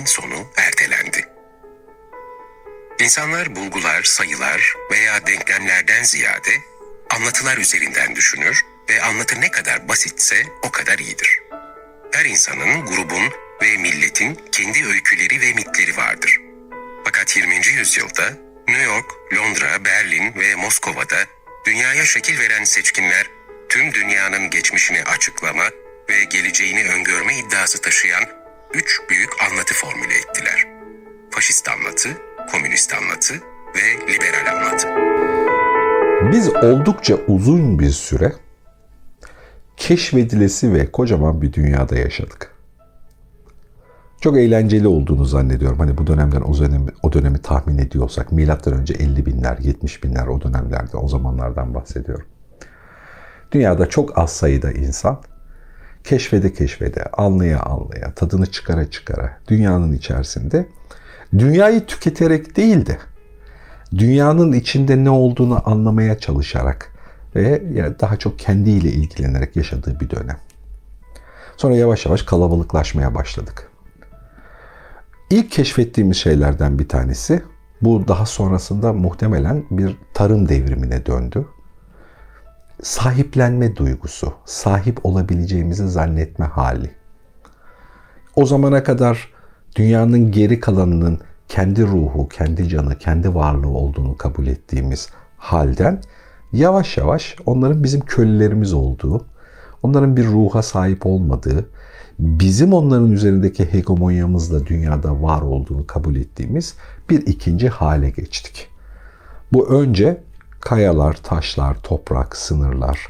keşfin sonu ertelendi. İnsanlar bulgular, sayılar veya denklemlerden ziyade anlatılar üzerinden düşünür ve anlatı ne kadar basitse o kadar iyidir. Her insanın, grubun ve milletin kendi öyküleri ve mitleri vardır. Fakat 20. yüzyılda New York, Londra, Berlin ve Moskova'da dünyaya şekil veren seçkinler tüm dünyanın geçmişini açıklama ve geleceğini öngörme iddiası taşıyan üç büyük anlatı formüle ettiler. Faşist anlatı, komünist anlatı ve liberal anlatı. Biz oldukça uzun bir süre keşfedilesi ve kocaman bir dünyada yaşadık. Çok eğlenceli olduğunu zannediyorum. Hani bu dönemden o dönemi, o dönemi tahmin ediyorsak milattan önce 50 binler, 70 binler o dönemlerde, o zamanlardan bahsediyorum. Dünyada çok az sayıda insan keşfede keşfede, anlaya anlaya, tadını çıkara çıkara dünyanın içerisinde dünyayı tüketerek değil de dünyanın içinde ne olduğunu anlamaya çalışarak ve daha çok kendiyle ilgilenerek yaşadığı bir dönem. Sonra yavaş yavaş kalabalıklaşmaya başladık. İlk keşfettiğimiz şeylerden bir tanesi bu daha sonrasında muhtemelen bir tarım devrimine döndü. Sahiplenme duygusu, sahip olabileceğimizi zannetme hali. O zamana kadar dünyanın geri kalanının kendi ruhu, kendi canı, kendi varlığı olduğunu kabul ettiğimiz halden yavaş yavaş onların bizim kölelerimiz olduğu, onların bir ruha sahip olmadığı, bizim onların üzerindeki hegemonyamızla dünyada var olduğunu kabul ettiğimiz bir ikinci hale geçtik. Bu önce kayalar, taşlar, toprak, sınırlar,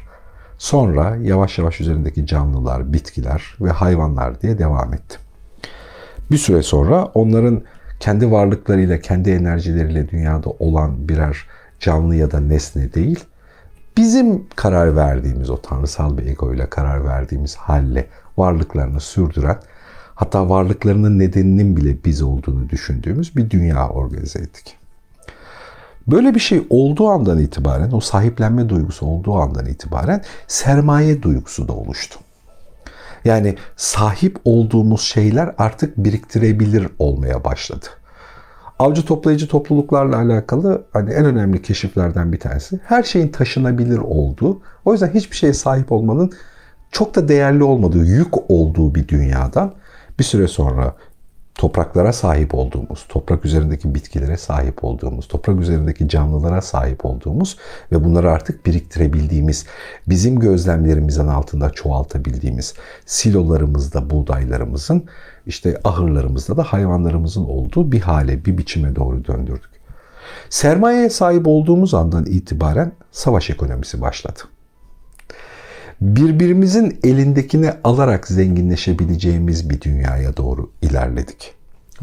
sonra yavaş yavaş üzerindeki canlılar, bitkiler ve hayvanlar diye devam etti. Bir süre sonra onların kendi varlıklarıyla, kendi enerjileriyle dünyada olan birer canlı ya da nesne değil, bizim karar verdiğimiz o tanrısal bir egoyla karar verdiğimiz halle varlıklarını sürdüren, hatta varlıklarının nedeninin bile biz olduğunu düşündüğümüz bir dünya organize ettik. Böyle bir şey olduğu andan itibaren, o sahiplenme duygusu olduğu andan itibaren sermaye duygusu da oluştu. Yani sahip olduğumuz şeyler artık biriktirebilir olmaya başladı. Avcı toplayıcı topluluklarla alakalı hani en önemli keşiflerden bir tanesi her şeyin taşınabilir olduğu. O yüzden hiçbir şeye sahip olmanın çok da değerli olmadığı, yük olduğu bir dünyadan bir süre sonra topraklara sahip olduğumuz, toprak üzerindeki bitkilere sahip olduğumuz, toprak üzerindeki canlılara sahip olduğumuz ve bunları artık biriktirebildiğimiz, bizim gözlemlerimizin altında çoğaltabildiğimiz silolarımızda buğdaylarımızın, işte ahırlarımızda da hayvanlarımızın olduğu bir hale, bir biçime doğru döndürdük. Sermayeye sahip olduğumuz andan itibaren savaş ekonomisi başladı birbirimizin elindekini alarak zenginleşebileceğimiz bir dünyaya doğru ilerledik.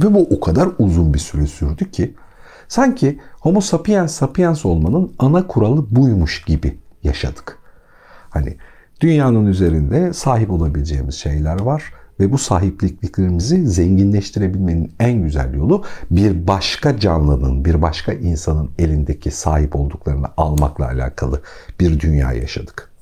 Ve bu o kadar uzun bir süre sürdü ki sanki Homo sapiens sapiens olmanın ana kuralı buymuş gibi yaşadık. Hani dünyanın üzerinde sahip olabileceğimiz şeyler var ve bu sahipliklerimizi zenginleştirebilmenin en güzel yolu bir başka canlının, bir başka insanın elindeki sahip olduklarını almakla alakalı bir dünya yaşadık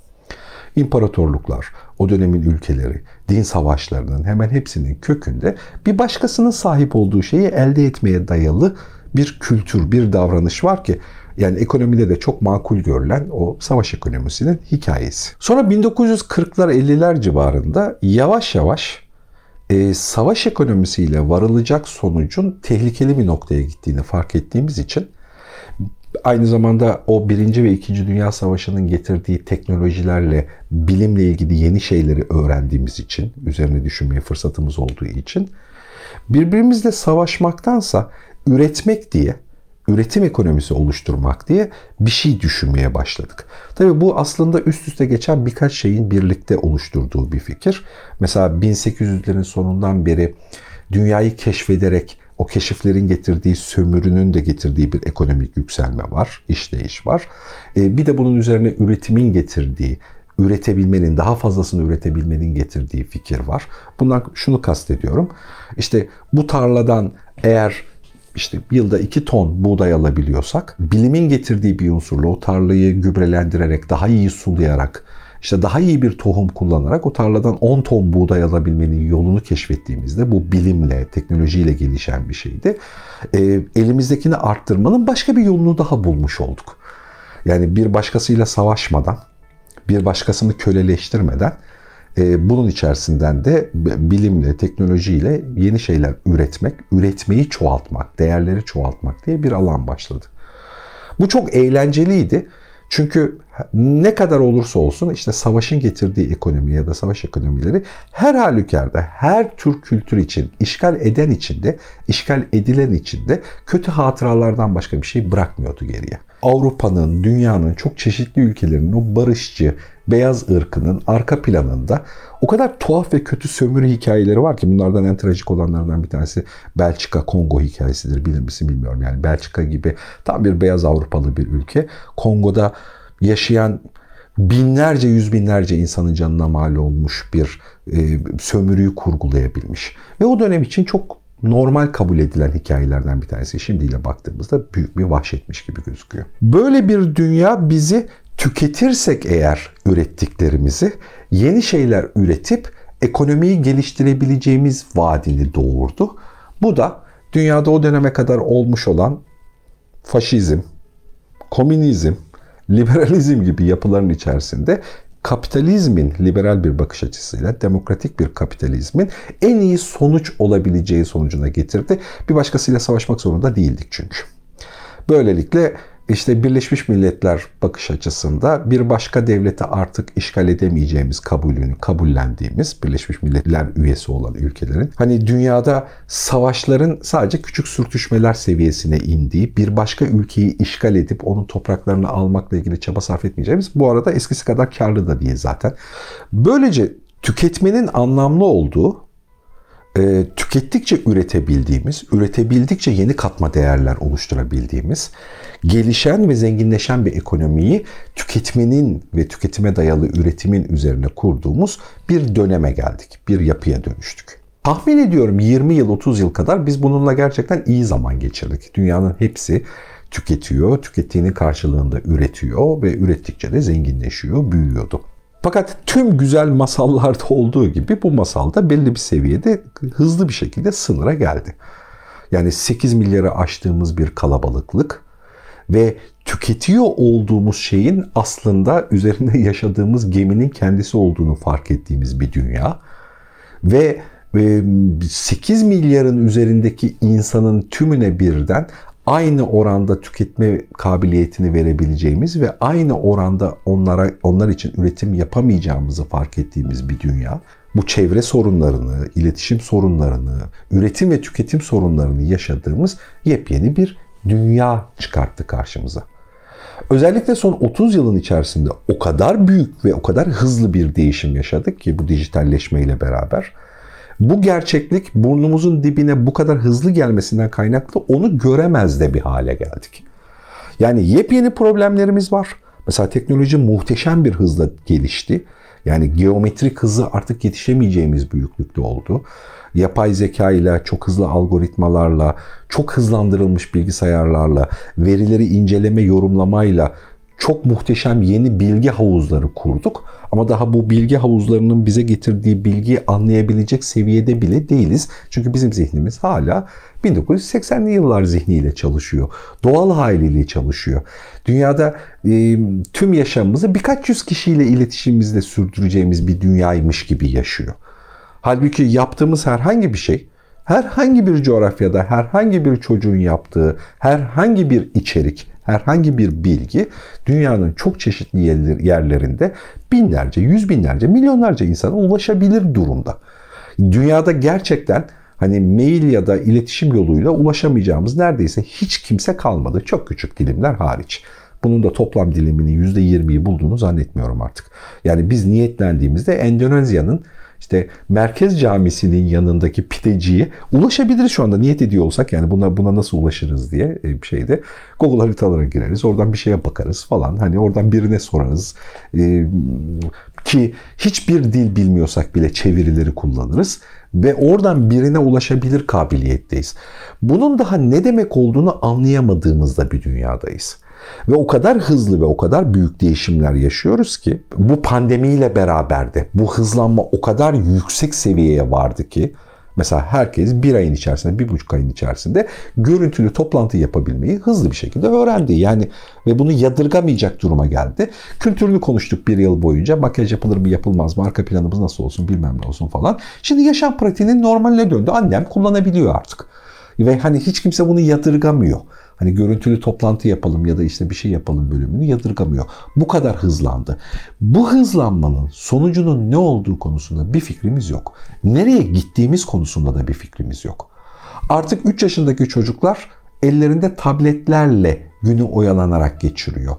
imparatorluklar, o dönemin ülkeleri, din savaşlarının hemen hepsinin kökünde bir başkasının sahip olduğu şeyi elde etmeye dayalı bir kültür, bir davranış var ki yani ekonomide de çok makul görülen o savaş ekonomisinin hikayesi. Sonra 1940'lar 50'ler civarında yavaş yavaş e, savaş ekonomisiyle varılacak sonucun tehlikeli bir noktaya gittiğini fark ettiğimiz için aynı zamanda o Birinci ve İkinci Dünya Savaşı'nın getirdiği teknolojilerle bilimle ilgili yeni şeyleri öğrendiğimiz için, üzerine düşünmeye fırsatımız olduğu için birbirimizle savaşmaktansa üretmek diye, üretim ekonomisi oluşturmak diye bir şey düşünmeye başladık. Tabii bu aslında üst üste geçen birkaç şeyin birlikte oluşturduğu bir fikir. Mesela 1800'lerin sonundan beri dünyayı keşfederek o keşiflerin getirdiği sömürünün de getirdiği bir ekonomik yükselme var, işleyiş var. E, bir de bunun üzerine üretimin getirdiği, üretebilmenin, daha fazlasını üretebilmenin getirdiği fikir var. Bundan şunu kastediyorum. İşte bu tarladan eğer işte yılda 2 ton buğday alabiliyorsak bilimin getirdiği bir unsurla o tarlayı gübrelendirerek daha iyi sulayarak işte daha iyi bir tohum kullanarak o tarladan 10 ton buğday alabilmenin yolunu keşfettiğimizde bu bilimle, teknolojiyle gelişen bir şeydi. E, elimizdekini arttırmanın başka bir yolunu daha bulmuş olduk. Yani bir başkasıyla savaşmadan, bir başkasını köleleştirmeden e, bunun içerisinden de bilimle, teknolojiyle yeni şeyler üretmek, üretmeyi çoğaltmak, değerleri çoğaltmak diye bir alan başladı. Bu çok eğlenceliydi. Çünkü ne kadar olursa olsun işte savaşın getirdiği ekonomi ya da savaş ekonomileri her halükarda her tür kültür için, işgal eden için de, işgal edilen için de kötü hatıralardan başka bir şey bırakmıyordu geriye. Avrupa'nın, dünyanın çok çeşitli ülkelerinin o barışçı, beyaz ırkının arka planında o kadar tuhaf ve kötü sömürü hikayeleri var ki bunlardan en trajik olanlardan bir tanesi Belçika Kongo hikayesidir bilir misin bilmiyorum. Yani Belçika gibi tam bir beyaz Avrupalı bir ülke. Kongo'da yaşayan binlerce yüz binlerce insanın canına mal olmuş bir e, sömürüyü kurgulayabilmiş. Ve o dönem için çok normal kabul edilen hikayelerden bir tanesi. Şimdiyle baktığımızda büyük bir vahşetmiş gibi gözüküyor. Böyle bir dünya bizi tüketirsek eğer ürettiklerimizi yeni şeyler üretip ekonomiyi geliştirebileceğimiz vaadini doğurdu. Bu da dünyada o döneme kadar olmuş olan faşizm, komünizm, liberalizm gibi yapıların içerisinde kapitalizmin liberal bir bakış açısıyla demokratik bir kapitalizmin en iyi sonuç olabileceği sonucuna getirdi. Bir başkasıyla savaşmak zorunda değildik çünkü. Böylelikle işte Birleşmiş Milletler bakış açısında bir başka devlete artık işgal edemeyeceğimiz kabulünü kabullendiğimiz Birleşmiş Milletler üyesi olan ülkelerin hani dünyada savaşların sadece küçük sürtüşmeler seviyesine indiği bir başka ülkeyi işgal edip onun topraklarını almakla ilgili çaba sarf etmeyeceğimiz bu arada eskisi kadar karlı da değil zaten. Böylece tüketmenin anlamlı olduğu e, tükettikçe üretebildiğimiz, üretebildikçe yeni katma değerler oluşturabildiğimiz, gelişen ve zenginleşen bir ekonomiyi tüketmenin ve tüketime dayalı üretimin üzerine kurduğumuz bir döneme geldik. Bir yapıya dönüştük. Tahmin ediyorum 20 yıl 30 yıl kadar biz bununla gerçekten iyi zaman geçirdik. Dünyanın hepsi tüketiyor, tükettiğinin karşılığında üretiyor ve ürettikçe de zenginleşiyor, büyüyordu. Fakat tüm güzel masallarda olduğu gibi bu masalda belli bir seviyede hızlı bir şekilde sınıra geldi. Yani 8 milyarı aştığımız bir kalabalıklık ve tüketiyor olduğumuz şeyin aslında üzerinde yaşadığımız geminin kendisi olduğunu fark ettiğimiz bir dünya ve 8 milyarın üzerindeki insanın tümüne birden aynı oranda tüketme kabiliyetini verebileceğimiz ve aynı oranda onlara onlar için üretim yapamayacağımızı fark ettiğimiz bir dünya. Bu çevre sorunlarını, iletişim sorunlarını, üretim ve tüketim sorunlarını yaşadığımız yepyeni bir dünya çıkarttı karşımıza. Özellikle son 30 yılın içerisinde o kadar büyük ve o kadar hızlı bir değişim yaşadık ki bu dijitalleşmeyle beraber bu gerçeklik burnumuzun dibine bu kadar hızlı gelmesinden kaynaklı onu göremez de bir hale geldik. Yani yepyeni problemlerimiz var. Mesela teknoloji muhteşem bir hızla gelişti. Yani geometrik hızı artık yetişemeyeceğimiz büyüklükte oldu. Yapay zeka ile, çok hızlı algoritmalarla, çok hızlandırılmış bilgisayarlarla, verileri inceleme, yorumlamayla çok muhteşem yeni bilgi havuzları kurduk. Ama daha bu bilgi havuzlarının bize getirdiği bilgiyi anlayabilecek seviyede bile değiliz. Çünkü bizim zihnimiz hala 1980'li yıllar zihniyle çalışıyor. Doğal haliyle çalışıyor. Dünyada e, tüm yaşamımızı birkaç yüz kişiyle iletişimimizle sürdüreceğimiz bir dünyaymış gibi yaşıyor. Halbuki yaptığımız herhangi bir şey herhangi bir coğrafyada herhangi bir çocuğun yaptığı herhangi bir içerik, herhangi bir bilgi dünyanın çok çeşitli yerlerinde binlerce, yüz binlerce, milyonlarca insana ulaşabilir durumda. Dünyada gerçekten hani mail ya da iletişim yoluyla ulaşamayacağımız neredeyse hiç kimse kalmadı. Çok küçük dilimler hariç. Bunun da toplam diliminin %20'yi bulduğunu zannetmiyorum artık. Yani biz niyetlendiğimizde Endonezya'nın işte Merkez Camisi'nin yanındaki pideciye ulaşabiliriz şu anda niyet ediyor olsak yani buna buna nasıl ulaşırız diye e, bir şeyde Google haritalara gireriz. Oradan bir şeye bakarız falan. Hani oradan birine sorarız. Ee, ki hiçbir dil bilmiyorsak bile çevirileri kullanırız ve oradan birine ulaşabilir kabiliyetteyiz. Bunun daha ne demek olduğunu anlayamadığımızda bir dünyadayız. Ve o kadar hızlı ve o kadar büyük değişimler yaşıyoruz ki bu pandemiyle beraber de bu hızlanma o kadar yüksek seviyeye vardı ki Mesela herkes bir ayın içerisinde, bir buçuk ayın içerisinde görüntülü toplantı yapabilmeyi hızlı bir şekilde öğrendi. Yani ve bunu yadırgamayacak duruma geldi. Kültürünü konuştuk bir yıl boyunca. Makyaj yapılır mı yapılmaz mı, arka planımız nasıl olsun bilmem ne olsun falan. Şimdi yaşam pratiğinin normaline döndü. Annem kullanabiliyor artık. Ve hani hiç kimse bunu yadırgamıyor. Hani görüntülü toplantı yapalım ya da işte bir şey yapalım bölümünü yadırgamıyor. Bu kadar hızlandı. Bu hızlanmanın sonucunun ne olduğu konusunda bir fikrimiz yok. Nereye gittiğimiz konusunda da bir fikrimiz yok. Artık 3 yaşındaki çocuklar ellerinde tabletlerle günü oyalanarak geçiriyor.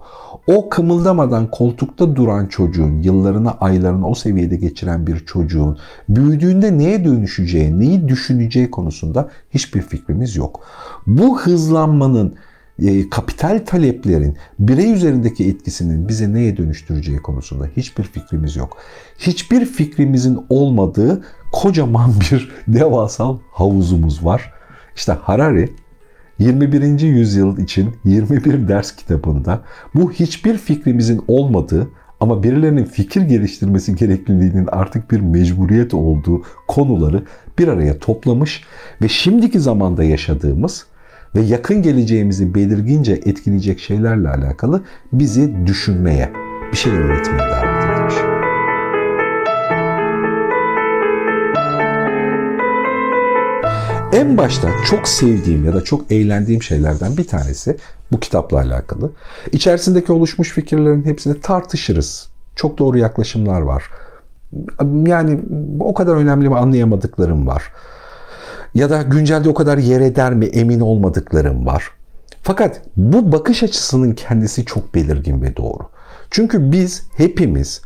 O kımıldamadan koltukta duran çocuğun, yıllarını, aylarını o seviyede geçiren bir çocuğun büyüdüğünde neye dönüşeceği, neyi düşüneceği konusunda hiçbir fikrimiz yok. Bu hızlanmanın e, kapital taleplerin birey üzerindeki etkisinin bize neye dönüştüreceği konusunda hiçbir fikrimiz yok. Hiçbir fikrimizin olmadığı kocaman bir devasal havuzumuz var. İşte Harari 21. yüzyıl için 21 ders kitabında bu hiçbir fikrimizin olmadığı ama birilerinin fikir geliştirmesi gerekliliğinin artık bir mecburiyet olduğu konuları bir araya toplamış ve şimdiki zamanda yaşadığımız ve yakın geleceğimizi belirgince etkileyecek şeylerle alakalı bizi düşünmeye, bir şeyler üretmeye davet En başta çok sevdiğim ya da çok eğlendiğim şeylerden bir tanesi bu kitapla alakalı. İçerisindeki oluşmuş fikirlerin hepsini tartışırız. Çok doğru yaklaşımlar var. Yani o kadar önemli mi anlayamadıklarım var. Ya da güncelde o kadar yer eder mi emin olmadıklarım var. Fakat bu bakış açısının kendisi çok belirgin ve doğru. Çünkü biz hepimiz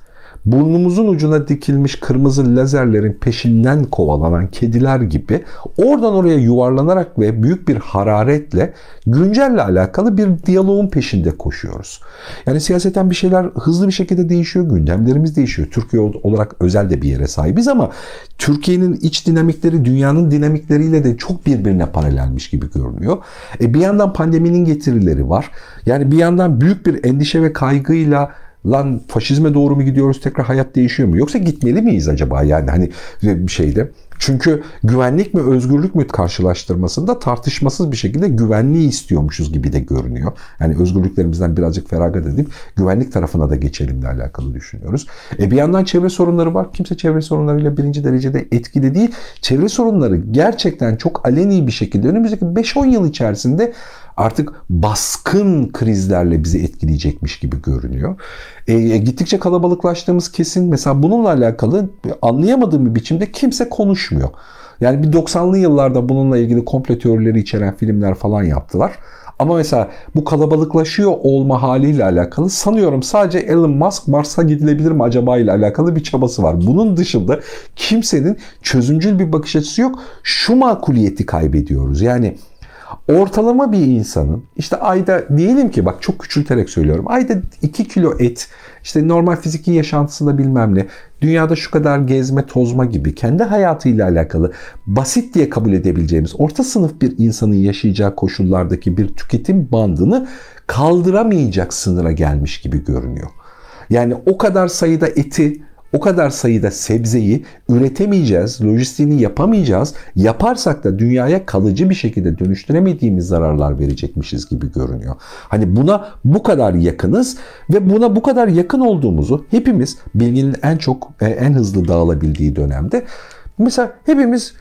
burnumuzun ucuna dikilmiş kırmızı lazerlerin peşinden kovalanan kediler gibi oradan oraya yuvarlanarak ve büyük bir hararetle güncelle alakalı bir diyaloğun peşinde koşuyoruz. Yani siyaseten bir şeyler hızlı bir şekilde değişiyor, gündemlerimiz değişiyor. Türkiye olarak özel de bir yere sahibiz ama Türkiye'nin iç dinamikleri dünyanın dinamikleriyle de çok birbirine paralelmiş gibi görünüyor. E bir yandan pandeminin getirileri var. Yani bir yandan büyük bir endişe ve kaygıyla lan faşizme doğru mu gidiyoruz tekrar hayat değişiyor mu? Yoksa gitmeli miyiz acaba yani hani bir şeyde? Çünkü güvenlik mi özgürlük mü karşılaştırmasında tartışmasız bir şekilde güvenliği istiyormuşuz gibi de görünüyor. Yani özgürlüklerimizden birazcık feragat edip güvenlik tarafına da geçelimle alakalı düşünüyoruz. E bir yandan çevre sorunları var. Kimse çevre sorunlarıyla birinci derecede etkili değil. Çevre sorunları gerçekten çok aleni bir şekilde önümüzdeki 5-10 yıl içerisinde artık baskın krizlerle bizi etkileyecekmiş gibi görünüyor. E, e, gittikçe kalabalıklaştığımız kesin. Mesela bununla alakalı anlayamadığım bir biçimde kimse konuşmuyor. Yani bir 90'lı yıllarda bununla ilgili komplo teorileri içeren filmler falan yaptılar. Ama mesela bu kalabalıklaşıyor olma haliyle alakalı sanıyorum sadece Elon Musk Mars'a gidilebilir mi acaba ile alakalı bir çabası var. Bunun dışında kimsenin çözümcül bir bakış açısı yok. Şu makuliyeti kaybediyoruz. Yani ortalama bir insanın işte ayda diyelim ki bak çok küçülterek söylüyorum. Ayda 2 kilo et işte normal fiziki yaşantısında bilmem ne dünyada şu kadar gezme tozma gibi kendi hayatıyla alakalı basit diye kabul edebileceğimiz orta sınıf bir insanın yaşayacağı koşullardaki bir tüketim bandını kaldıramayacak sınıra gelmiş gibi görünüyor. Yani o kadar sayıda eti o kadar sayıda sebzeyi üretemeyeceğiz, lojistiğini yapamayacağız. Yaparsak da dünyaya kalıcı bir şekilde dönüştüremediğimiz zararlar verecekmişiz gibi görünüyor. Hani buna bu kadar yakınız ve buna bu kadar yakın olduğumuzu hepimiz bilginin en çok e, en hızlı dağılabildiği dönemde mesela hepimiz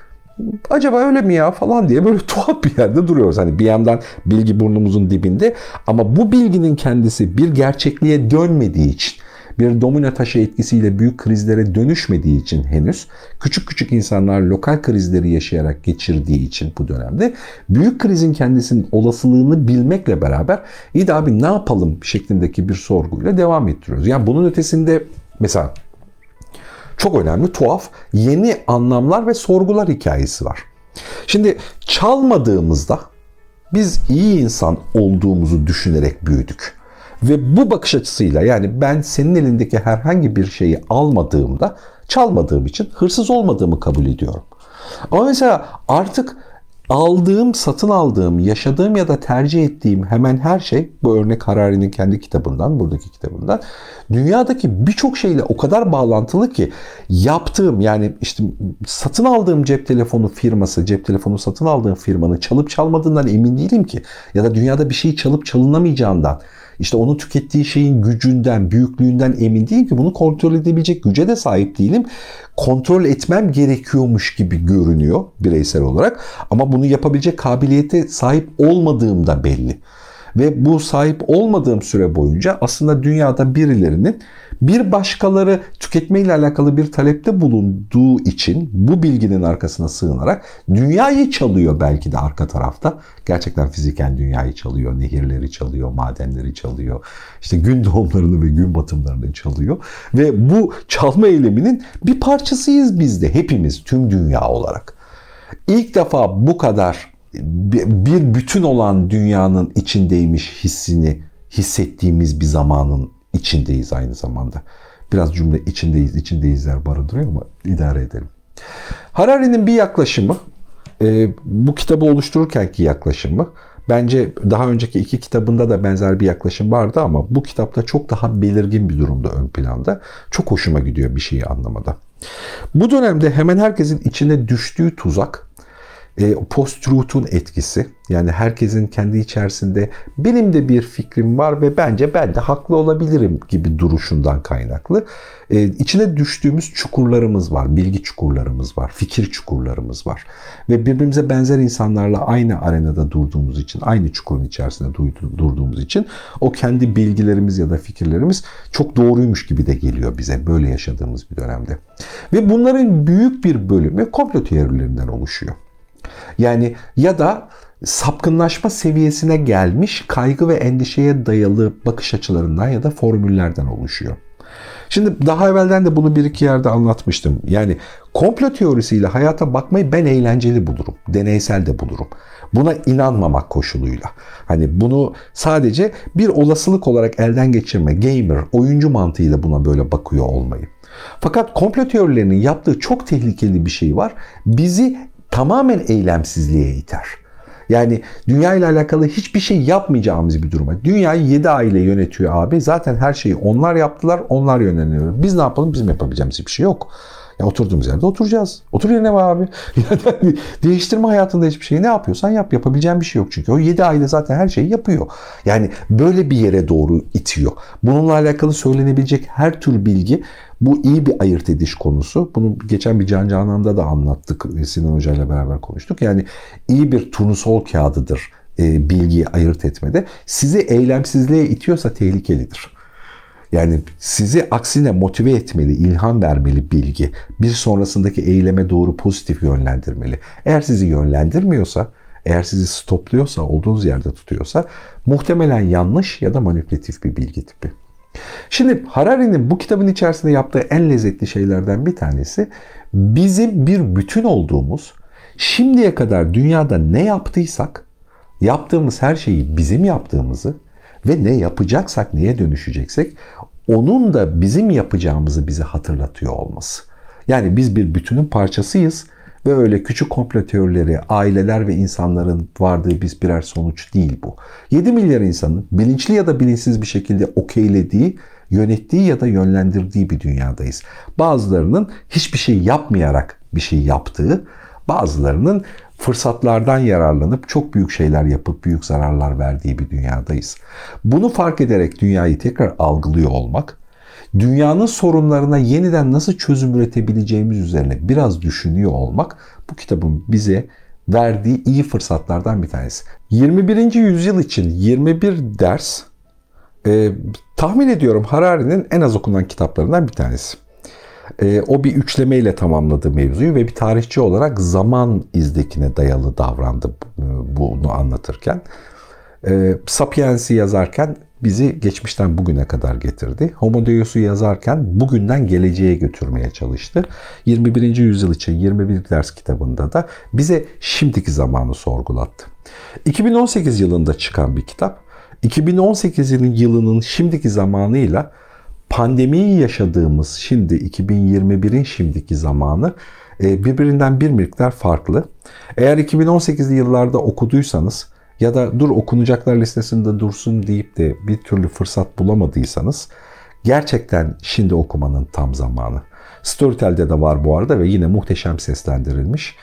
acaba öyle mi ya falan diye böyle tuhaf bir yerde duruyoruz. Hani bir yandan bilgi burnumuzun dibinde ama bu bilginin kendisi bir gerçekliğe dönmediği için bir domino taşı etkisiyle büyük krizlere dönüşmediği için henüz küçük küçük insanlar lokal krizleri yaşayarak geçirdiği için bu dönemde büyük krizin kendisinin olasılığını bilmekle beraber iyi de abi ne yapalım şeklindeki bir sorguyla devam ettiriyoruz. Yani bunun ötesinde mesela çok önemli, tuhaf, yeni anlamlar ve sorgular hikayesi var. Şimdi çalmadığımızda biz iyi insan olduğumuzu düşünerek büyüdük. Ve bu bakış açısıyla yani ben senin elindeki herhangi bir şeyi almadığımda çalmadığım için hırsız olmadığımı kabul ediyorum. Ama mesela artık aldığım, satın aldığım, yaşadığım ya da tercih ettiğim hemen her şey, bu örnek Harari'nin kendi kitabından, buradaki kitabından, dünyadaki birçok şeyle o kadar bağlantılı ki yaptığım yani işte satın aldığım cep telefonu firması, cep telefonu satın aldığım firmanın çalıp çalmadığından emin değilim ki. Ya da dünyada bir şey çalıp çalınamayacağından, işte onu tükettiği şeyin gücünden, büyüklüğünden emin değilim ki bunu kontrol edebilecek güce de sahip değilim. Kontrol etmem gerekiyormuş gibi görünüyor bireysel olarak ama bunu yapabilecek kabiliyete sahip olmadığım da belli. Ve bu sahip olmadığım süre boyunca aslında dünyada birilerinin bir başkaları tüketme ile alakalı bir talepte bulunduğu için bu bilginin arkasına sığınarak dünyayı çalıyor belki de arka tarafta. Gerçekten fiziken dünyayı çalıyor, nehirleri çalıyor, madenleri çalıyor. işte gün doğumlarını ve gün batımlarını çalıyor. Ve bu çalma eyleminin bir parçasıyız biz de hepimiz tüm dünya olarak. İlk defa bu kadar bir bütün olan dünyanın içindeymiş hissini hissettiğimiz bir zamanın içindeyiz aynı zamanda. Biraz cümle içindeyiz, içindeyizler barındırıyor ama idare edelim. Harari'nin bir yaklaşımı, e, bu kitabı oluştururkenki yaklaşımı, bence daha önceki iki kitabında da benzer bir yaklaşım vardı ama bu kitapta çok daha belirgin bir durumda ön planda. Çok hoşuma gidiyor bir şeyi anlamada. Bu dönemde hemen herkesin içine düştüğü tuzak, e, post-truth'un etkisi. Yani herkesin kendi içerisinde benim de bir fikrim var ve bence ben de haklı olabilirim gibi duruşundan kaynaklı. E, içine düştüğümüz çukurlarımız var, bilgi çukurlarımız var, fikir çukurlarımız var. Ve birbirimize benzer insanlarla aynı arenada durduğumuz için, aynı çukurun içerisinde durduğumuz için o kendi bilgilerimiz ya da fikirlerimiz çok doğruymuş gibi de geliyor bize böyle yaşadığımız bir dönemde. Ve bunların büyük bir bölümü komplo teorilerinden oluşuyor. Yani ya da sapkınlaşma seviyesine gelmiş kaygı ve endişeye dayalı bakış açılarından ya da formüllerden oluşuyor. Şimdi daha evvelden de bunu bir iki yerde anlatmıştım. Yani komplo teorisiyle hayata bakmayı ben eğlenceli bulurum. Deneysel de bulurum. Buna inanmamak koşuluyla. Hani bunu sadece bir olasılık olarak elden geçirme, gamer, oyuncu mantığıyla buna böyle bakıyor olmayı. Fakat komplo teorilerinin yaptığı çok tehlikeli bir şey var. Bizi tamamen eylemsizliğe iter. Yani dünya ile alakalı hiçbir şey yapmayacağımız bir duruma. Dünyayı 7 aile yönetiyor abi. Zaten her şeyi onlar yaptılar, onlar yönleniyor. Biz ne yapalım? Bizim yapabileceğimiz bir şey yok. Ya oturduğumuz yerde oturacağız. Otur yerine var abi. Yani değiştirme hayatında hiçbir şey. Ne yapıyorsan yap. Yapabileceğin bir şey yok çünkü. O 7 aile zaten her şeyi yapıyor. Yani böyle bir yere doğru itiyor. Bununla alakalı söylenebilecek her tür bilgi bu iyi bir ayırt ediş konusu. Bunu geçen bir Can Canan'da da anlattık. Sinan Hoca ile beraber konuştuk. Yani iyi bir turnusol kağıdıdır e, bilgiyi ayırt etmede. Sizi eylemsizliğe itiyorsa tehlikelidir. Yani sizi aksine motive etmeli, ilham vermeli bilgi. Bir sonrasındaki eyleme doğru pozitif yönlendirmeli. Eğer sizi yönlendirmiyorsa, eğer sizi stopluyorsa, olduğunuz yerde tutuyorsa muhtemelen yanlış ya da manipülatif bir bilgi tipi. Şimdi Harari'nin bu kitabın içerisinde yaptığı en lezzetli şeylerden bir tanesi bizim bir bütün olduğumuz, şimdiye kadar dünyada ne yaptıysak, yaptığımız her şeyi bizim yaptığımızı ve ne yapacaksak, neye dönüşeceksek onun da bizim yapacağımızı bize hatırlatıyor olması. Yani biz bir bütünün parçasıyız ve öyle küçük komplo teorileri, aileler ve insanların vardığı biz birer sonuç değil bu. 7 milyar insanın bilinçli ya da bilinçsiz bir şekilde okeylediği, yönettiği ya da yönlendirdiği bir dünyadayız. Bazılarının hiçbir şey yapmayarak bir şey yaptığı, bazılarının fırsatlardan yararlanıp çok büyük şeyler yapıp büyük zararlar verdiği bir dünyadayız. Bunu fark ederek dünyayı tekrar algılıyor olmak, dünyanın sorunlarına yeniden nasıl çözüm üretebileceğimiz üzerine biraz düşünüyor olmak bu kitabın bize verdiği iyi fırsatlardan bir tanesi. 21. yüzyıl için 21 ders e, tahmin ediyorum Harari'nin en az okunan kitaplarından bir tanesi. E, o bir üçlemeyle tamamladı mevzuyu ve bir tarihçi olarak zaman izdekine dayalı davrandı bunu anlatırken. E, Sapiens'i yazarken bizi geçmişten bugüne kadar getirdi. Homo Deus'u yazarken bugünden geleceğe götürmeye çalıştı. 21. yüzyıl için 21 ders kitabında da bize şimdiki zamanı sorgulattı. 2018 yılında çıkan bir kitap. 2018 yılının şimdiki zamanıyla pandemiyi yaşadığımız şimdi 2021'in şimdiki zamanı e, birbirinden bir miktar farklı. Eğer 2018'li yıllarda okuduysanız ya da dur okunacaklar listesinde dursun deyip de bir türlü fırsat bulamadıysanız gerçekten şimdi okumanın tam zamanı. Storytel'de de var bu arada ve yine muhteşem seslendirilmiş.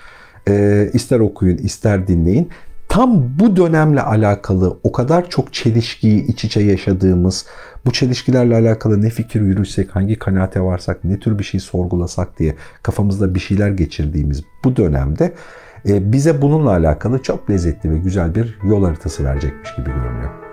E, ister okuyun ister dinleyin. Tam bu dönemle alakalı o kadar çok çelişkiyi iç içe yaşadığımız, bu çelişkilerle alakalı ne fikir yürütsek, hangi kanaate varsak, ne tür bir şey sorgulasak diye kafamızda bir şeyler geçirdiğimiz bu dönemde e, bize bununla alakalı çok lezzetli ve güzel bir yol haritası verecekmiş gibi görünüyor.